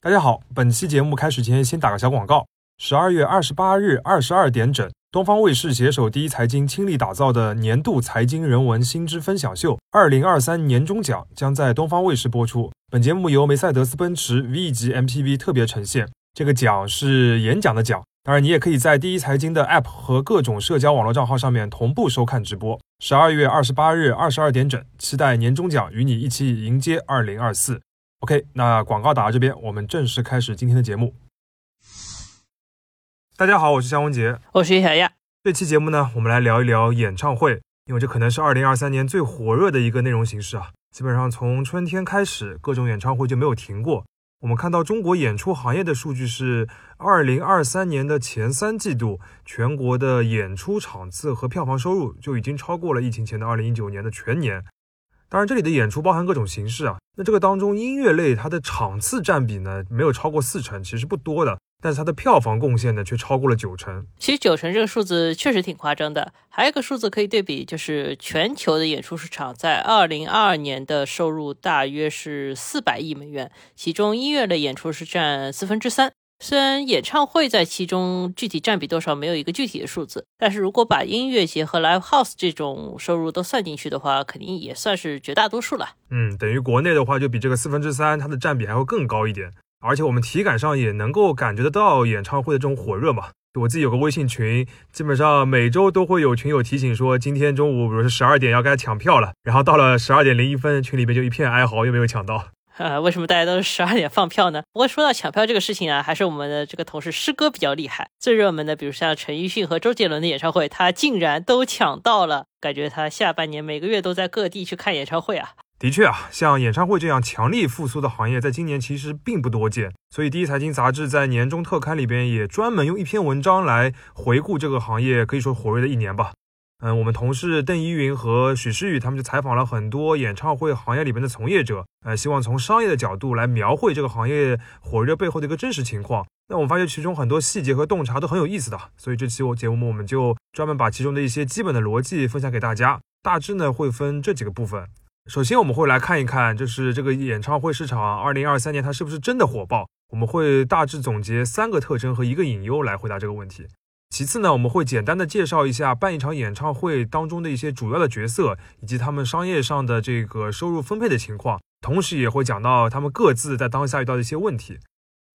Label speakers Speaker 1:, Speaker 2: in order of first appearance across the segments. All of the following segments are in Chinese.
Speaker 1: 大家好，本期节目开始前先打个小广告。十二月二十八日二十二点整，东方卫视携手第一财经倾力打造的年度财经人文新知分享秀——二零二三年终奖将在东方卫视播出。本节目由梅赛德斯奔驰 V 级 MPV 特别呈现。这个奖是演讲的奖，当然你也可以在第一财经的 App 和各种社交网络账号上面同步收看直播。十二月二十八日二十二点整，期待年终奖与你一起迎接二零二四。OK，那广告打到这边，我们正式开始今天的节目。大家好，我是肖文杰，
Speaker 2: 我是叶小亚。
Speaker 1: 这期节目呢，我们来聊一聊演唱会，因为这可能是二零二三年最火热的一个内容形式啊。基本上从春天开始，各种演唱会就没有停过。我们看到中国演出行业的数据是，二零二三年的前三季度，全国的演出场次和票房收入就已经超过了疫情前的二零一九年的全年。当然，这里的演出包含各种形式啊。那这个当中，音乐类它的场次占比呢，没有超过四成，其实不多的。但是它的票房贡献呢，却超过了九成。
Speaker 2: 其实九成这个数字确实挺夸张的。还有一个数字可以对比，就是全球的演出市场在二零二二年的收入大约是四百亿美元，其中音乐类演出是占四分之三。虽然演唱会在其中具体占比多少没有一个具体的数字，但是如果把音乐节和 live house 这种收入都算进去的话，肯定也算是绝大多数了。
Speaker 1: 嗯，等于国内的话就比这个四分之三，它的占比还会更高一点。而且我们体感上也能够感觉得到演唱会的这种火热嘛。我自己有个微信群，基本上每周都会有群友提醒说，今天中午比如说十二点要该抢票了，然后到了十二点零一分，群里面就一片哀嚎，又没有抢到。
Speaker 2: 啊，为什么大家都是十二点放票呢？不过说到抢票这个事情啊，还是我们的这个同事师哥比较厉害。最热门的，比如像陈奕迅和周杰伦的演唱会，他竟然都抢到了。感觉他下半年每个月都在各地去看演唱会啊。
Speaker 1: 的确啊，像演唱会这样强力复苏的行业，在今年其实并不多见。所以，第一财经杂志在年终特刊里边也专门用一篇文章来回顾这个行业，可以说火热的一年吧。嗯，我们同事邓依云和许诗雨他们就采访了很多演唱会行业里面的从业者，呃，希望从商业的角度来描绘这个行业火热背后的一个真实情况。那我们发现其中很多细节和洞察都很有意思的，所以这期我节目我们就专门把其中的一些基本的逻辑分享给大家。大致呢会分这几个部分。首先我们会来看一看，就是这个演唱会市场二零二三年它是不是真的火爆？我们会大致总结三个特征和一个隐忧来回答这个问题。其次呢，我们会简单的介绍一下办一场演唱会当中的一些主要的角色，以及他们商业上的这个收入分配的情况，同时也会讲到他们各自在当下遇到的一些问题。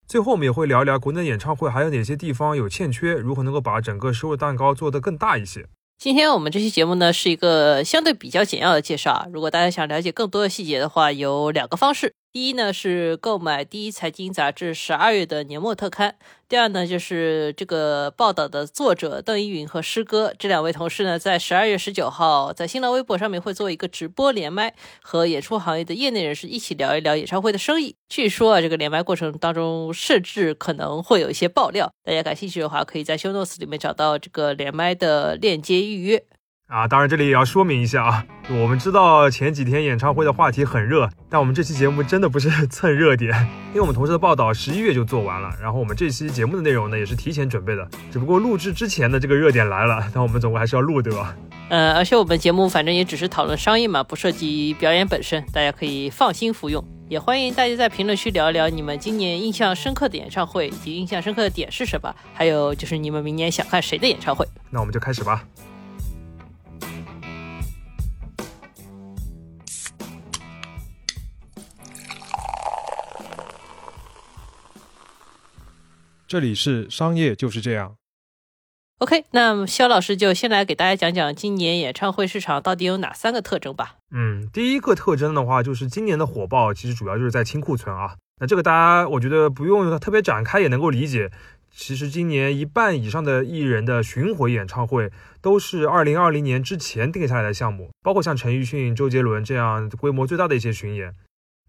Speaker 1: 最后我们也会聊一聊国内演唱会还有哪些地方有欠缺，如何能够把整个收入蛋糕做得更大一些。
Speaker 2: 今天我们这期节目呢是一个相对比较简要的介绍，如果大家想了解更多的细节的话，有两个方式。第一呢是购买第一财经杂志十二月的年末特刊，第二呢就是这个报道的作者邓依云和师哥这两位同事呢，在十二月十九号在新浪微博上面会做一个直播连麦，和演出行业的业内人士一起聊一聊演唱会的生意。据说啊，这个连麦过程当中甚至可能会有一些爆料，大家感兴趣的话，可以在 show notes 里面找到这个连麦的链接预约。
Speaker 1: 啊，当然这里也要说明一下啊，我们知道前几天演唱会的话题很热，但我们这期节目真的不是 蹭热点，因为我们同事的报道十一月就做完了，然后我们这期节目的内容呢也是提前准备的，只不过录制之前的这个热点来了，但我们总归还是要录对吧？
Speaker 2: 呃，而且我们节目反正也只是讨论商业嘛，不涉及表演本身，大家可以放心服用。也欢迎大家在评论区聊一聊你们今年印象深刻的演唱会，以及印象深刻的点是什么，还有就是你们明年想看谁的演唱会。
Speaker 1: 那我们就开始吧。这里是商业就是这样。
Speaker 2: OK，那肖老师就先来给大家讲讲今年演唱会市场到底有哪三个特征吧。
Speaker 1: 嗯，第一个特征的话，就是今年的火爆其实主要就是在清库存啊。那这个大家我觉得不用特别展开也能够理解。其实今年一半以上的艺人的巡回演唱会都是二零二零年之前定下来的项目，包括像陈奕迅、周杰伦这样规模最大的一些巡演。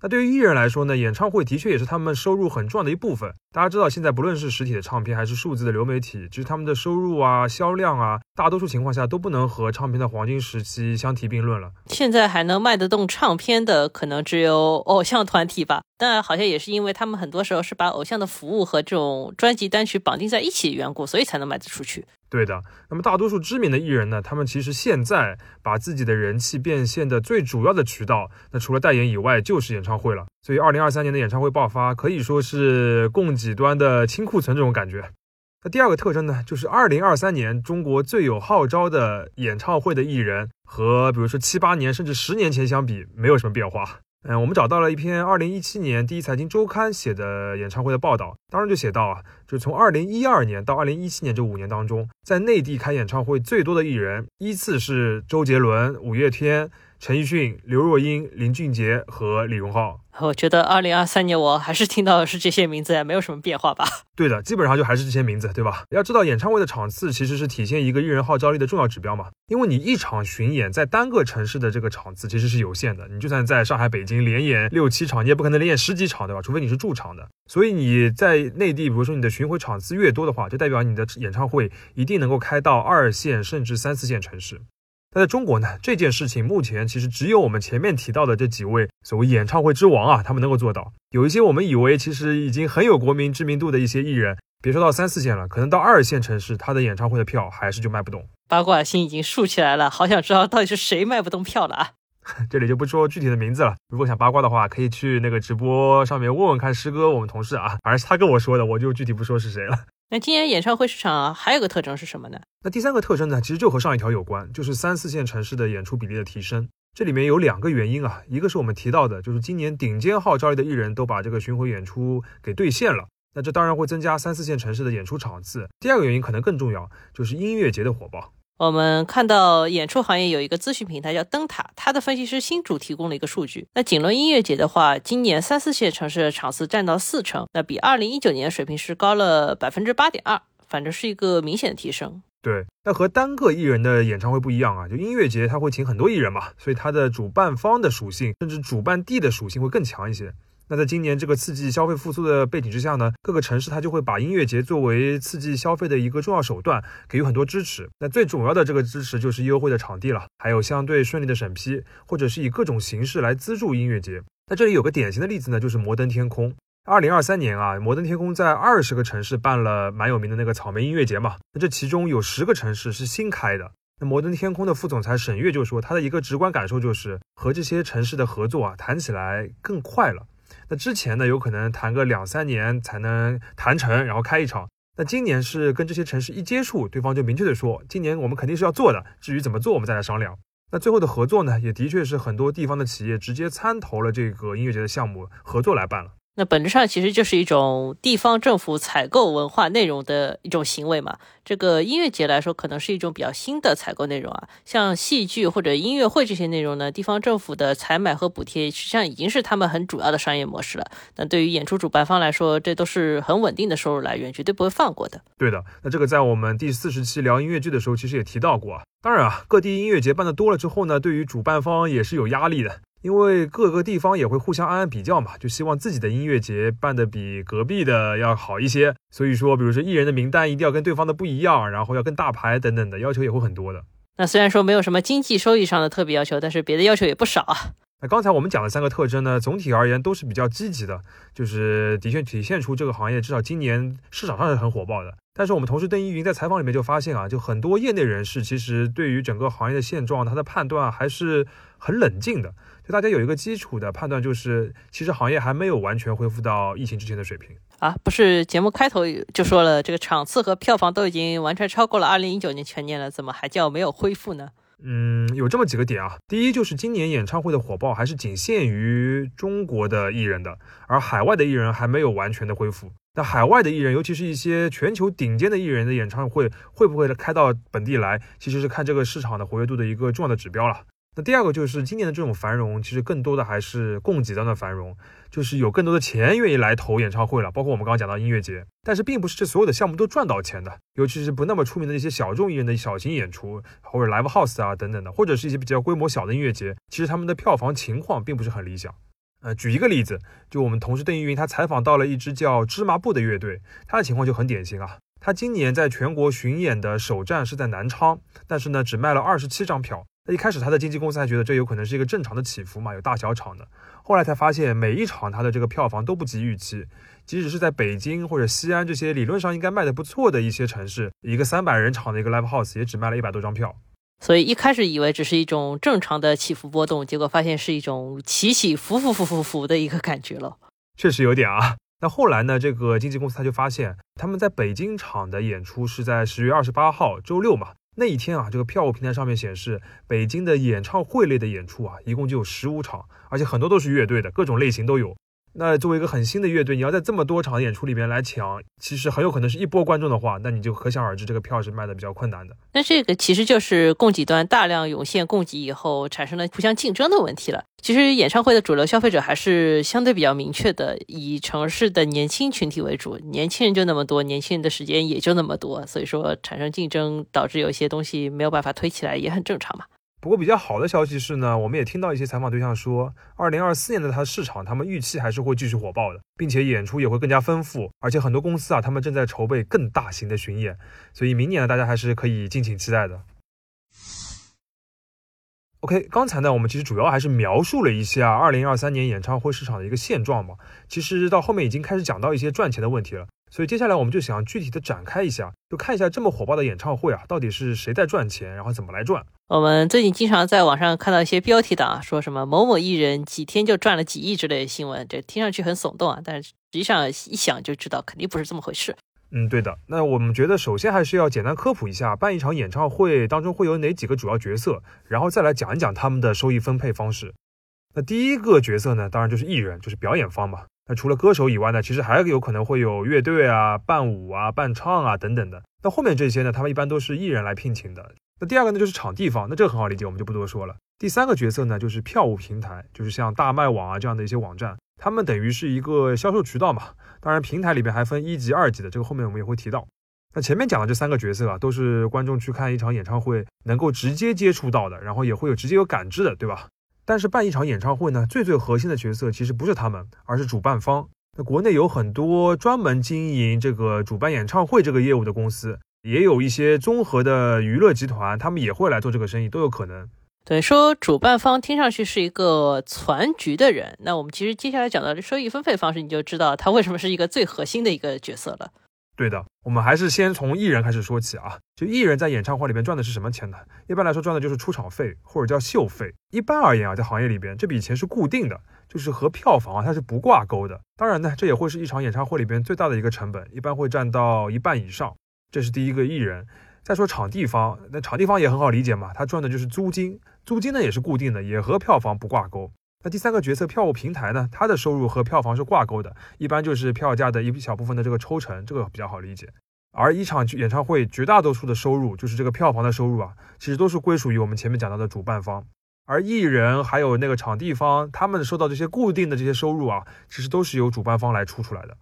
Speaker 1: 那对于艺人来说呢，演唱会的确也是他们收入很重要的一部分。大家知道，现在不论是实体的唱片还是数字的流媒体，其实他们的收入啊、销量啊，大多数情况下都不能和唱片的黄金时期相提并论了。
Speaker 2: 现在还能卖得动唱片的，可能只有偶像团体吧。但好像也是因为他们很多时候是把偶像的服务和这种专辑单曲绑定在一起的缘故，所以才能卖得出去。
Speaker 1: 对的，那么大多数知名的艺人呢，他们其实现在把自己的人气变现的最主要的渠道，那除了代言以外，就是演唱会了。所以，二零二三年的演唱会爆发可以说是供给端的清库存这种感觉。那第二个特征呢，就是二零二三年中国最有号召的演唱会的艺人，和比如说七八年甚至十年前相比，没有什么变化。嗯，我们找到了一篇二零一七年第一财经周刊写的演唱会的报道，当中就写到啊，就从二零一二年到二零一七年这五年当中，在内地开演唱会最多的艺人依次是周杰伦、五月天。陈奕迅、刘若英、林俊杰和李荣浩，
Speaker 2: 我觉得二零二三年我还是听到的是这些名字，没有什么变化吧？
Speaker 1: 对的，基本上就还是这些名字，对吧？要知道，演唱会的场次其实是体现一个艺人号召力的重要指标嘛。因为你一场巡演在单个城市的这个场次其实是有限的，你就算在上海、北京连演六七场，你也不可能连演十几场，对吧？除非你是驻场的。所以你在内地，比如说你的巡回场次越多的话，就代表你的演唱会一定能够开到二线甚至三四线城市。那在中国呢？这件事情目前其实只有我们前面提到的这几位所谓演唱会之王啊，他们能够做到。有一些我们以为其实已经很有国民知名度的一些艺人，别说到三四线了，可能到二线城市，他的演唱会的票还是就卖不动。
Speaker 2: 八卦心已经竖起来了，好想知道到底是谁卖不动票了啊！
Speaker 1: 这里就不说具体的名字了。如果想八卦的话，可以去那个直播上面问问看师哥，我们同事啊，反正是他跟我说的，我就具体不说是谁了。
Speaker 2: 那今年演唱会市场还有个特征是什么呢？
Speaker 1: 那第三个特征呢，其实就和上一条有关，就是三四线城市的演出比例的提升。这里面有两个原因啊，一个是我们提到的，就是今年顶尖号召力的艺人都把这个巡回演出给兑现了，那这当然会增加三四线城市的演出场次。第二个原因可能更重要，就是音乐节的火爆。
Speaker 2: 我们看到演出行业有一个咨询平台叫灯塔，它的分析师新主提供了一个数据。那锦纶音乐节的话，今年三四线城市的场次占到四成，那比二零一九年水平是高了百分之八点二，反正是一个明显的提升。
Speaker 1: 对，那和单个艺人的演唱会不一样啊，就音乐节它会请很多艺人嘛，所以它的主办方的属性，甚至主办地的属性会更强一些。那在今年这个刺激消费复苏的背景之下呢，各个城市它就会把音乐节作为刺激消费的一个重要手段，给予很多支持。那最主要的这个支持就是优惠的场地了，还有相对顺利的审批，或者是以各种形式来资助音乐节。那这里有个典型的例子呢，就是摩登天空。二零二三年啊，摩登天空在二十个城市办了蛮有名的那个草莓音乐节嘛。那这其中有十个城市是新开的。那摩登天空的副总裁沈月就说，他的一个直观感受就是和这些城市的合作啊，谈起来更快了。那之前呢，有可能谈个两三年才能谈成，然后开一场。那今年是跟这些城市一接触，对方就明确的说，今年我们肯定是要做的，至于怎么做，我们再来商量。那最后的合作呢，也的确是很多地方的企业直接参投了这个音乐节的项目，合作来办了。
Speaker 2: 那本质上其实就是一种地方政府采购文化内容的一种行为嘛。这个音乐节来说，可能是一种比较新的采购内容啊。像戏剧或者音乐会这些内容呢，地方政府的采买和补贴实际上已经是他们很主要的商业模式了。那对于演出主办方来说，这都是很稳定的收入来源，绝对不会放过的。
Speaker 1: 对的，那这个在我们第四十期聊音乐剧的时候，其实也提到过啊。当然啊，各地音乐节办的多了之后呢，对于主办方也是有压力的。因为各个地方也会互相暗暗比较嘛，就希望自己的音乐节办得比隔壁的要好一些。所以说，比如说艺人的名单一定要跟对方的不一样，然后要更大牌等等的要求也会很多的。
Speaker 2: 那虽然说没有什么经济收益上的特别要求，但是别的要求也不少啊。
Speaker 1: 那刚才我们讲的三个特征呢，总体而言都是比较积极的，就是的确体现出这个行业至少今年市场上是很火爆的。但是我们同事邓一云在采访里面就发现啊，就很多业内人士其实对于整个行业的现状，他的判断还是很冷静的。就大家有一个基础的判断，就是其实行业还没有完全恢复到疫情之前的水平
Speaker 2: 啊。不是节目开头就说了，这个场次和票房都已经完全超过了二零一九年全年了，怎么还叫没有恢复呢？
Speaker 1: 嗯，有这么几个点啊。第一就是今年演唱会的火爆还是仅限于中国的艺人的，而海外的艺人还没有完全的恢复。那海外的艺人，尤其是一些全球顶尖的艺人的演唱会，会不会开到本地来，其实是看这个市场的活跃度的一个重要的指标了。那第二个就是今年的这种繁荣，其实更多的还是供给端的繁荣，就是有更多的钱愿意来投演唱会了。包括我们刚刚讲到音乐节，但是并不是这所有的项目都赚到钱的，尤其是不那么出名的一些小众艺人的小型演出，或者 live house 啊等等的，或者是一些比较规模小的音乐节，其实他们的票房情况并不是很理想。呃，举一个例子，就我们同事邓玉云，他采访到了一支叫芝麻布的乐队，他的情况就很典型啊。他今年在全国巡演的首站是在南昌，但是呢，只卖了二十七张票。那一开始他的经纪公司还觉得这有可能是一个正常的起伏嘛，有大小场的。后来才发现，每一场他的这个票房都不及预期，即使是在北京或者西安这些理论上应该卖的不错的一些城市，一个三百人场的一个 live house 也只卖了一百多张票。
Speaker 2: 所以一开始以为只是一种正常的起伏波动，结果发现是一种起起伏伏伏伏伏的一个感觉了。
Speaker 1: 确实有点啊。那后来呢？这个经纪公司他就发现，他们在北京场的演出是在十月二十八号周六嘛。那一天啊，这个票务平台上面显示，北京的演唱会类的演出啊，一共就有十五场，而且很多都是乐队的，各种类型都有。那作为一个很新的乐队，你要在这么多场演出里面来抢，其实很有可能是一波观众的话，那你就可想而知，这个票是卖的比较困难的。
Speaker 2: 那这个其实就是供给端大量涌现供给以后产生了互相竞争的问题了。其实演唱会的主流消费者还是相对比较明确的，以城市的年轻群体为主，年轻人就那么多，年轻人的时间也就那么多，所以说产生竞争，导致有些东西没有办法推起来，也很正常嘛。
Speaker 1: 不过比较好的消息是呢，我们也听到一些采访对象说，二零二四年的它的市场，他们预期还是会继续火爆的，并且演出也会更加丰富，而且很多公司啊，他们正在筹备更大型的巡演，所以明年呢，大家还是可以敬请期待的。OK，刚才呢，我们其实主要还是描述了一下二零二三年演唱会市场的一个现状嘛，其实到后面已经开始讲到一些赚钱的问题了。所以接下来我们就想具体的展开一下，就看一下这么火爆的演唱会啊，到底是谁在赚钱，然后怎么来赚。
Speaker 2: 我们最近经常在网上看到一些标题党说什么某某艺人几天就赚了几亿之类的新闻，这听上去很耸动啊，但是实际上一想就知道肯定不是这么回事。
Speaker 1: 嗯，对的。那我们觉得首先还是要简单科普一下，办一场演唱会当中会有哪几个主要角色，然后再来讲一讲他们的收益分配方式。那第一个角色呢，当然就是艺人，就是表演方嘛。那除了歌手以外呢，其实还有可能会有乐队啊、伴舞啊、伴唱啊等等的。那后面这些呢，他们一般都是艺人来聘请的。那第二个呢，就是场地方，那这个很好理解，我们就不多说了。第三个角色呢，就是票务平台，就是像大麦网啊这样的一些网站，他们等于是一个销售渠道嘛。当然，平台里边还分一级、二级的，这个后面我们也会提到。那前面讲的这三个角色啊，都是观众去看一场演唱会能够直接接触到的，然后也会有直接有感知的，对吧？但是办一场演唱会呢，最最核心的角色其实不是他们，而是主办方。那国内有很多专门经营这个主办演唱会这个业务的公司，也有一些综合的娱乐集团，他们也会来做这个生意，都有可能。
Speaker 2: 对，说主办方听上去是一个攒局的人，那我们其实接下来讲到的收益分配方式，你就知道他为什么是一个最核心的一个角色了。
Speaker 1: 对的，我们还是先从艺人开始说起啊。就艺人在演唱会里边赚的是什么钱呢？一般来说赚的就是出场费或者叫秀费。一般而言啊，在行业里边这笔钱是固定的，就是和票房啊它是不挂钩的。当然呢，这也会是一场演唱会里边最大的一个成本，一般会占到一半以上。这是第一个艺人。再说场地方，那场地方也很好理解嘛，他赚的就是租金，租金呢也是固定的，也和票房不挂钩。那第三个角色票务平台呢？它的收入和票房是挂钩的，一般就是票价的一小部分的这个抽成，这个比较好理解。而一场演唱会绝大多数的收入，就是这个票房的收入啊，其实都是归属于我们前面讲到的主办方。而艺人还有那个场地方，他们收到这些固定的这些收入啊，其实都是由主办方来出出来的。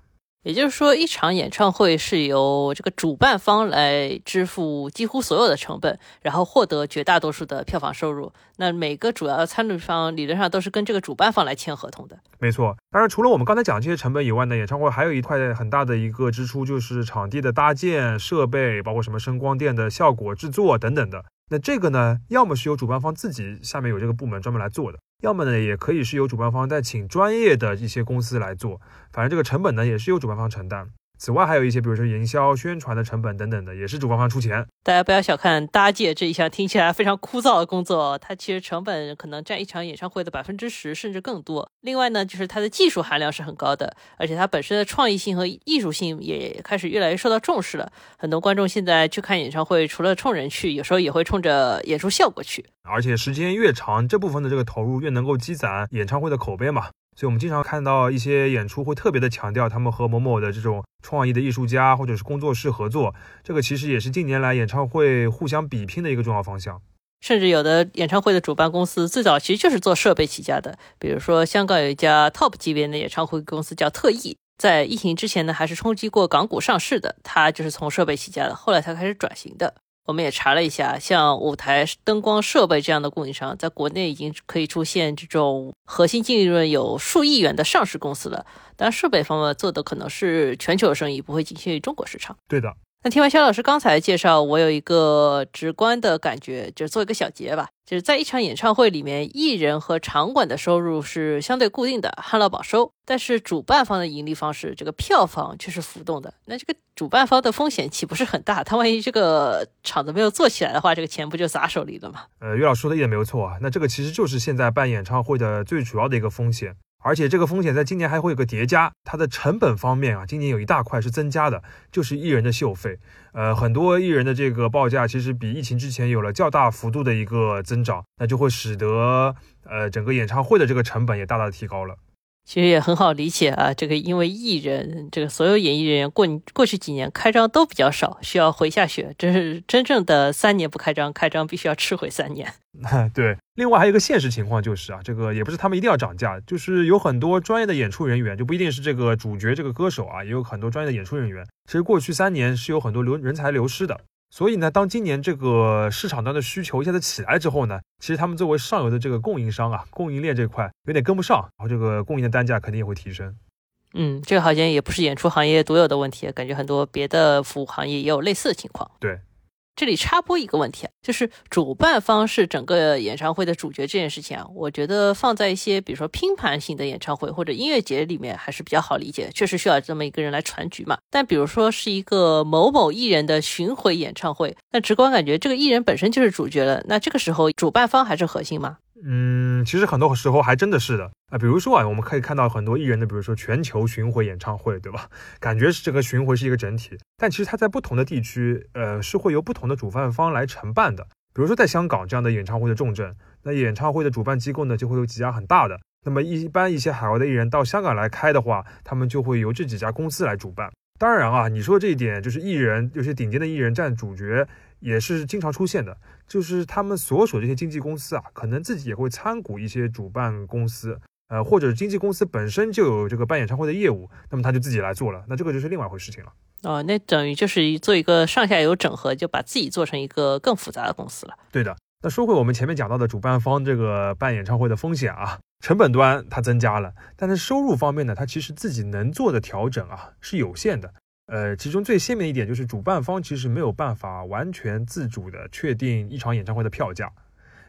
Speaker 2: 也就是说，一场演唱会是由这个主办方来支付几乎所有的成本，然后获得绝大多数的票房收入。那每个主要的参与方理论上都是跟这个主办方来签合同的。
Speaker 1: 没错，当然除了我们刚才讲这些成本以外呢，演唱会还有一块很大的一个支出，就是场地的搭建、设备，包括什么声光电的效果制作等等的。那这个呢，要么是由主办方自己下面有这个部门专门来做的。要么呢，也可以是由主办方再请专业的一些公司来做，反正这个成本呢，也是由主办方承担。此外，还有一些，比如说营销、宣传的成本等等的，也是主办方出钱。
Speaker 2: 大家不要小看搭建这一项听起来非常枯燥的工作，它其实成本可能占一场演唱会的百分之十甚至更多。另外呢，就是它的技术含量是很高的，而且它本身的创意性和艺术性也开始越来越受到重视了。很多观众现在去看演唱会，除了冲人去，有时候也会冲着演出效果去。
Speaker 1: 而且时间越长，这部分的这个投入越能够积攒演唱会的口碑嘛。所以，我们经常看到一些演出会特别的强调他们和某某的这种创意的艺术家或者是工作室合作，这个其实也是近年来演唱会互相比拼的一个重要方向。
Speaker 2: 甚至有的演唱会的主办公司最早其实就是做设备起家的，比如说香港有一家 TOP 级别的演唱会公司叫特艺，在疫情之前呢还是冲击过港股上市的，它就是从设备起家的，后来才开始转型的。我们也查了一下，像舞台灯光设备这样的供应商，在国内已经可以出现这种核心净利润有数亿元的上市公司了。但设备方面做的可能是全球生意，不会仅限于中国市场。
Speaker 1: 对的。
Speaker 2: 那听完肖老师刚才的介绍，我有一个直观的感觉，就是做一个小结吧。就是在一场演唱会里面，艺人和场馆的收入是相对固定的，旱涝保收。但是主办方的盈利方式，这个票房却是浮动的。那这个主办方的风险岂不是很大？他万一这个场子没有做起来的话，这个钱不就砸手里了吗？
Speaker 1: 呃，岳老师说的一点没有错啊。那这个其实就是现在办演唱会的最主要的一个风险。而且这个风险在今年还会有个叠加，它的成本方面啊，今年有一大块是增加的，就是艺人的秀费。呃，很多艺人的这个报价其实比疫情之前有了较大幅度的一个增长，那就会使得呃整个演唱会的这个成本也大大的提高了。
Speaker 2: 其实也很好理解啊，这个因为艺人，这个所有演艺人员过过去几年开张都比较少，需要回下血，这是真正的三年不开张，开张必须要吃回三年。
Speaker 1: 对，另外还有一个现实情况就是啊，这个也不是他们一定要涨价，就是有很多专业的演出人员，就不一定是这个主角这个歌手啊，也有很多专业的演出人员，其实过去三年是有很多流人才流失的。所以呢，当今年这个市场端的需求一下子起来之后呢，其实他们作为上游的这个供应商啊，供应链这块有点跟不上，然后这个供应的单价肯定也会提升。
Speaker 2: 嗯，这个好像也不是演出行业独有的问题，感觉很多别的服务行业也有类似的情况。
Speaker 1: 对。
Speaker 2: 这里插播一个问题啊，就是主办方是整个演唱会的主角这件事情啊，我觉得放在一些比如说拼盘型的演唱会或者音乐节里面还是比较好理解，确实需要这么一个人来传局嘛。但比如说是一个某某艺人的巡回演唱会，那直观感觉这个艺人本身就是主角了，那这个时候主办方还是核心吗？
Speaker 1: 嗯，其实很多时候还真的是的啊，比如说啊，我们可以看到很多艺人的，比如说全球巡回演唱会，对吧？感觉是这个巡回是一个整体，但其实它在不同的地区，呃，是会由不同的主办方来承办的。比如说在香港这样的演唱会的重镇，那演唱会的主办机构呢，就会有几家很大的。那么一般一些海外的艺人到香港来开的话，他们就会由这几家公司来主办。当然啊，你说这一点就是艺人，有些顶尖的艺人占主角。也是经常出现的，就是他们所属这些经纪公司啊，可能自己也会参股一些主办公司，呃，或者经纪公司本身就有这个办演唱会的业务，那么他就自己来做了，那这个就是另外一回事情了。
Speaker 2: 哦，那等于就是做一个上下游整合，就把自己做成一个更复杂的公司了。
Speaker 1: 对的。那说回我们前面讲到的主办方这个办演唱会的风险啊，成本端它增加了，但是收入方面呢，它其实自己能做的调整啊是有限的。呃，其中最鲜明一点就是主办方其实没有办法完全自主的确定一场演唱会的票价。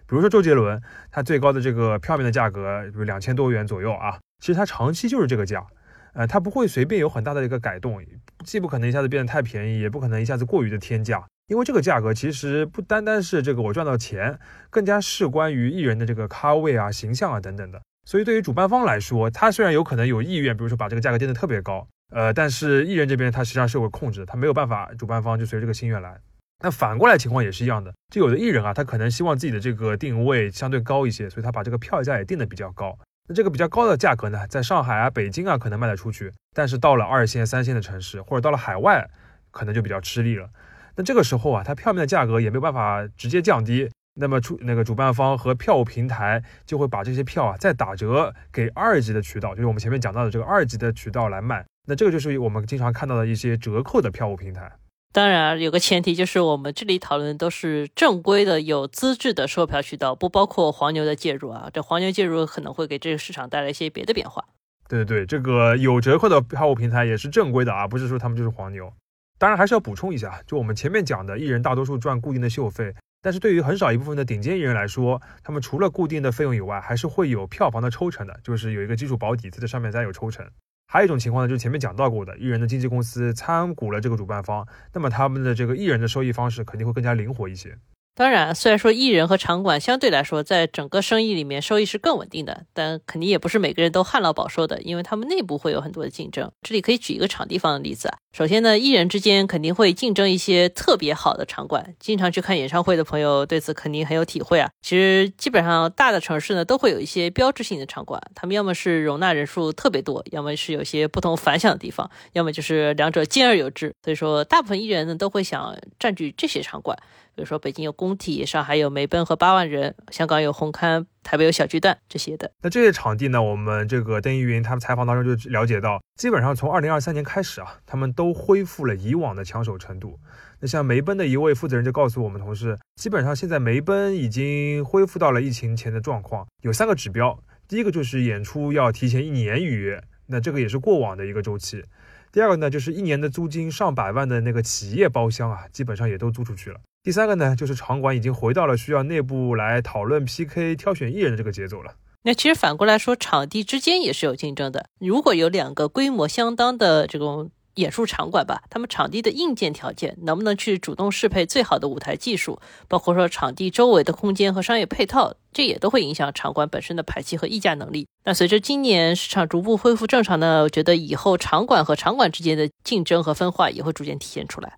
Speaker 1: 比如说周杰伦，他最高的这个票面的价格，比如两千多元左右啊，其实他长期就是这个价，呃，他不会随便有很大的一个改动，既不可能一下子变得太便宜，也不可能一下子过于的天价，因为这个价格其实不单单是这个我赚到钱，更加是关于艺人的这个咖位啊、形象啊等等的。所以对于主办方来说，他虽然有可能有意愿，比如说把这个价格定得特别高。呃，但是艺人这边他实际上是有个控制，他没有办法，主办方就随这个心愿来。那反过来情况也是一样的，就有的艺人啊，他可能希望自己的这个定位相对高一些，所以他把这个票价也定的比较高。那这个比较高的价格呢，在上海啊、北京啊可能卖得出去，但是到了二线、三线的城市或者到了海外，可能就比较吃力了。那这个时候啊，他票面的价格也没有办法直接降低。那么出那个主办方和票务平台就会把这些票啊再打折给二级的渠道，就是我们前面讲到的这个二级的渠道来卖。那这个就是我们经常看到的一些折扣的票务平台。
Speaker 2: 当然，有个前提就是我们这里讨论都是正规的、有资质的售票渠道，不包括黄牛的介入啊。这黄牛介入可能会给这个市场带来一些别的变化。
Speaker 1: 对对对，这个有折扣的票务平台也是正规的啊，不是说他们就是黄牛。当然还是要补充一下，就我们前面讲的艺人大多数赚固定的秀费。但是对于很少一部分的顶尖艺人来说，他们除了固定的费用以外，还是会有票房的抽成的，就是有一个基础保底，在这上面再有抽成。还有一种情况呢，就是前面讲到过的，艺人的经纪公司参股了这个主办方，那么他们的这个艺人的收益方式肯定会更加灵活一些。
Speaker 2: 当然，虽然说艺人和场馆相对来说在整个生意里面收益是更稳定的，但肯定也不是每个人都旱涝保收的，因为他们内部会有很多的竞争。这里可以举一个场地方的例子啊。首先呢，艺人之间肯定会竞争一些特别好的场馆，经常去看演唱会的朋友对此肯定很有体会啊。其实基本上大的城市呢都会有一些标志性的场馆，他们要么是容纳人数特别多，要么是有些不同凡响的地方，要么就是两者兼而有之。所以说，大部分艺人呢都会想占据这些场馆。比如说，北京有工体，上海有梅奔和八万人，香港有红磡，台北有小巨蛋这些的。
Speaker 1: 那这些场地呢？我们这个邓一云他们采访当中就了解到，基本上从二零二三年开始啊，他们都恢复了以往的抢手程度。那像梅奔的一位负责人就告诉我们同事，基本上现在梅奔已经恢复到了疫情前的状况。有三个指标，第一个就是演出要提前一年预约，那这个也是过往的一个周期。第二个呢，就是一年的租金上百万的那个企业包厢啊，基本上也都租出去了。第三个呢，就是场馆已经回到了需要内部来讨论 PK 挑选艺人的这个节奏了。
Speaker 2: 那其实反过来说，场地之间也是有竞争的。如果有两个规模相当的这种演出场馆吧，他们场地的硬件条件能不能去主动适配最好的舞台技术，包括说场地周围的空间和商业配套，这也都会影响场馆本身的排期和议价能力。那随着今年市场逐步恢复正常呢，我觉得以后场馆和场馆之间的竞争和分化也会逐渐体现出来。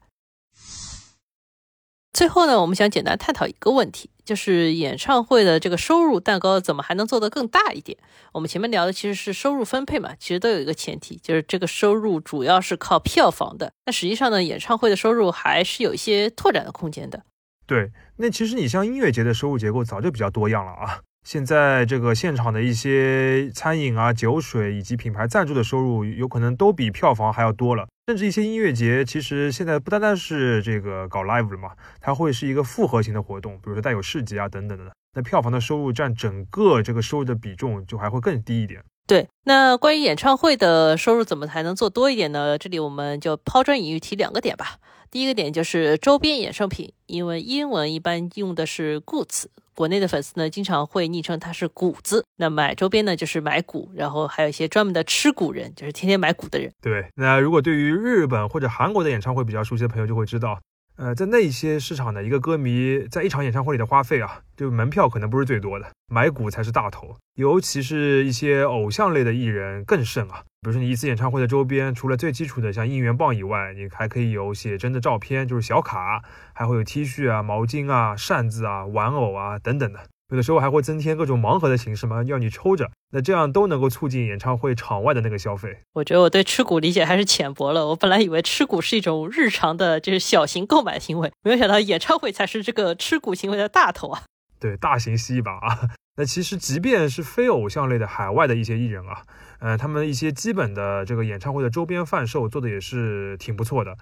Speaker 2: 最后呢，我们想简单探讨一个问题，就是演唱会的这个收入蛋糕怎么还能做得更大一点？我们前面聊的其实是收入分配嘛，其实都有一个前提，就是这个收入主要是靠票房的。那实际上呢，演唱会的收入还是有一些拓展的空间的。
Speaker 1: 对，那其实你像音乐节的收入结构早就比较多样了啊。现在这个现场的一些餐饮啊、酒水以及品牌赞助的收入，有可能都比票房还要多了。甚至一些音乐节，其实现在不单单是这个搞 live 了嘛，它会是一个复合型的活动，比如说带有市集啊等等的。那票房的收入占整个这个收入的比重，就还会更低一点。
Speaker 2: 对，那关于演唱会的收入怎么才能做多一点呢？这里我们就抛砖引玉提两个点吧。第一个点就是周边衍生品，因为英文一般用的是 goods。国内的粉丝呢，经常会昵称它是“谷子”。那买周边呢，就是买谷，然后还有一些专门的吃谷人，就是天天买谷的人。
Speaker 1: 对，那如果对于日本或者韩国的演唱会比较熟悉的朋友就会知道。呃，在那些市场呢一个歌迷在一场演唱会里的花费啊，就门票可能不是最多的，买股才是大头。尤其是一些偶像类的艺人更甚啊。比如说你一次演唱会的周边，除了最基础的像应援棒以外，你还可以有写真的照片，就是小卡，还会有 T 恤啊、毛巾啊、扇子啊、玩偶啊等等的。有的时候还会增添各种盲盒的形式嘛，要你抽着，那这样都能够促进演唱会场外的那个消费。
Speaker 2: 我觉得我对吃谷理解还是浅薄了，我本来以为吃谷是一种日常的，就是小型购买行为，没有想到演唱会才是这个吃谷行为的大头啊。
Speaker 1: 对，大型吸一把啊。那其实即便是非偶像类的海外的一些艺人啊，呃，他们一些基本的这个演唱会的周边贩售做的也是挺不错的。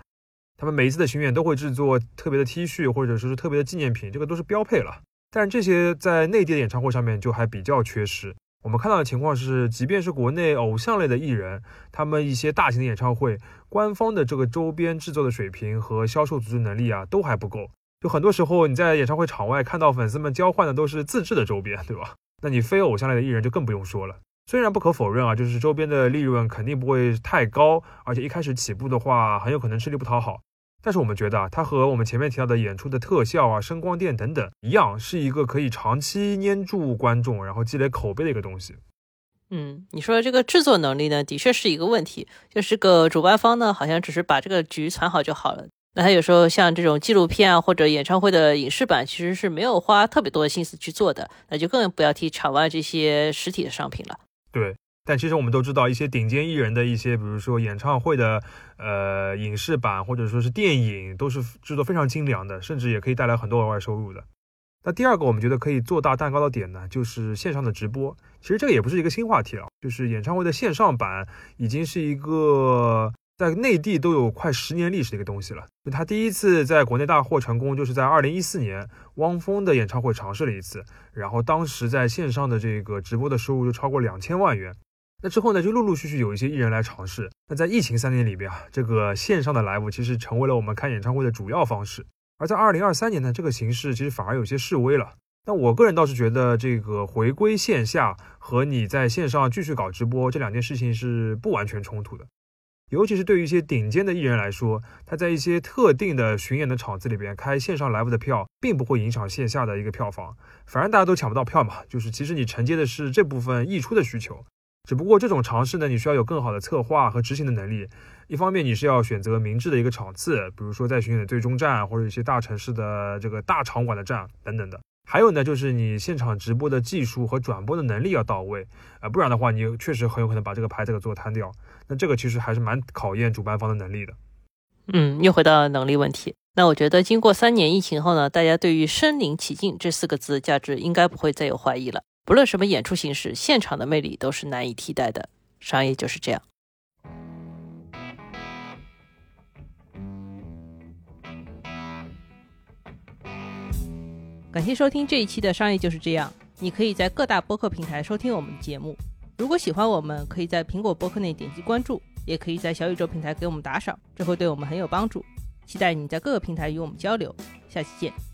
Speaker 1: 他们每一次的巡演都会制作特别的 T 恤或者说是特别的纪念品，这个都是标配了。但这些在内地的演唱会上面就还比较缺失。我们看到的情况是，即便是国内偶像类的艺人，他们一些大型的演唱会，官方的这个周边制作的水平和销售组织能力啊，都还不够。就很多时候你在演唱会场外看到粉丝们交换的都是自制的周边，对吧？那你非偶像类的艺人就更不用说了。虽然不可否认啊，就是周边的利润肯定不会太高，而且一开始起步的话，很有可能吃力不讨好。但是我们觉得啊，它和我们前面提到的演出的特效啊、声光电等等一样，是一个可以长期粘住观众，然后积累口碑的一个东西。
Speaker 2: 嗯，你说的这个制作能力呢，的确是一个问题。就是个主办方呢，好像只是把这个局传好就好了。那他有时候像这种纪录片啊，或者演唱会的影视版，其实是没有花特别多的心思去做的。那就更不要提场外这些实体的商品了。
Speaker 1: 对。但其实我们都知道，一些顶尖艺人的一些，比如说演唱会的，呃，影视版或者说是电影，都是制作非常精良的，甚至也可以带来很多额外收入的。那第二个，我们觉得可以做大蛋糕的点呢，就是线上的直播。其实这个也不是一个新话题了，就是演唱会的线上版已经是一个在内地都有快十年历史的一个东西了。就他第一次在国内大获成功，就是在二零一四年汪峰的演唱会尝试了一次，然后当时在线上的这个直播的收入就超过两千万元。那之后呢，就陆陆续续有一些艺人来尝试。那在疫情三年里边啊，这个线上的 live 其实成为了我们看演唱会的主要方式。而在二零二三年呢，这个形式其实反而有些示威了。那我个人倒是觉得，这个回归线下和你在线上继续搞直播这两件事情是不完全冲突的。尤其是对于一些顶尖的艺人来说，他在一些特定的巡演的场次里边开线上 live 的票，并不会影响线下的一个票房。反正大家都抢不到票嘛，就是其实你承接的是这部分溢出的需求。只不过这种尝试呢，你需要有更好的策划和执行的能力。一方面，你是要选择明智的一个场次，比如说在巡演的最终站，或者一些大城市的这个大场馆的站等等的。还有呢，就是你现场直播的技术和转播的能力要到位啊，不然的话，你确实很有可能把这个牌子给做瘫掉。那这个其实还是蛮考验主办方的能力的。
Speaker 2: 嗯，又回到能力问题。那我觉得，经过三年疫情后呢，大家对于身临其境这四个字价值应该不会再有怀疑了。不论什么演出形式，现场的魅力都是难以替代的。商业就是这样。感谢收听这一期的《商业就是这样》。你可以在各大播客平台收听我们的节目。如果喜欢我们，可以在苹果播客内点击关注，也可以在小宇宙平台给我们打赏，这会对我们很有帮助。期待你在各个平台与我们交流，下期见。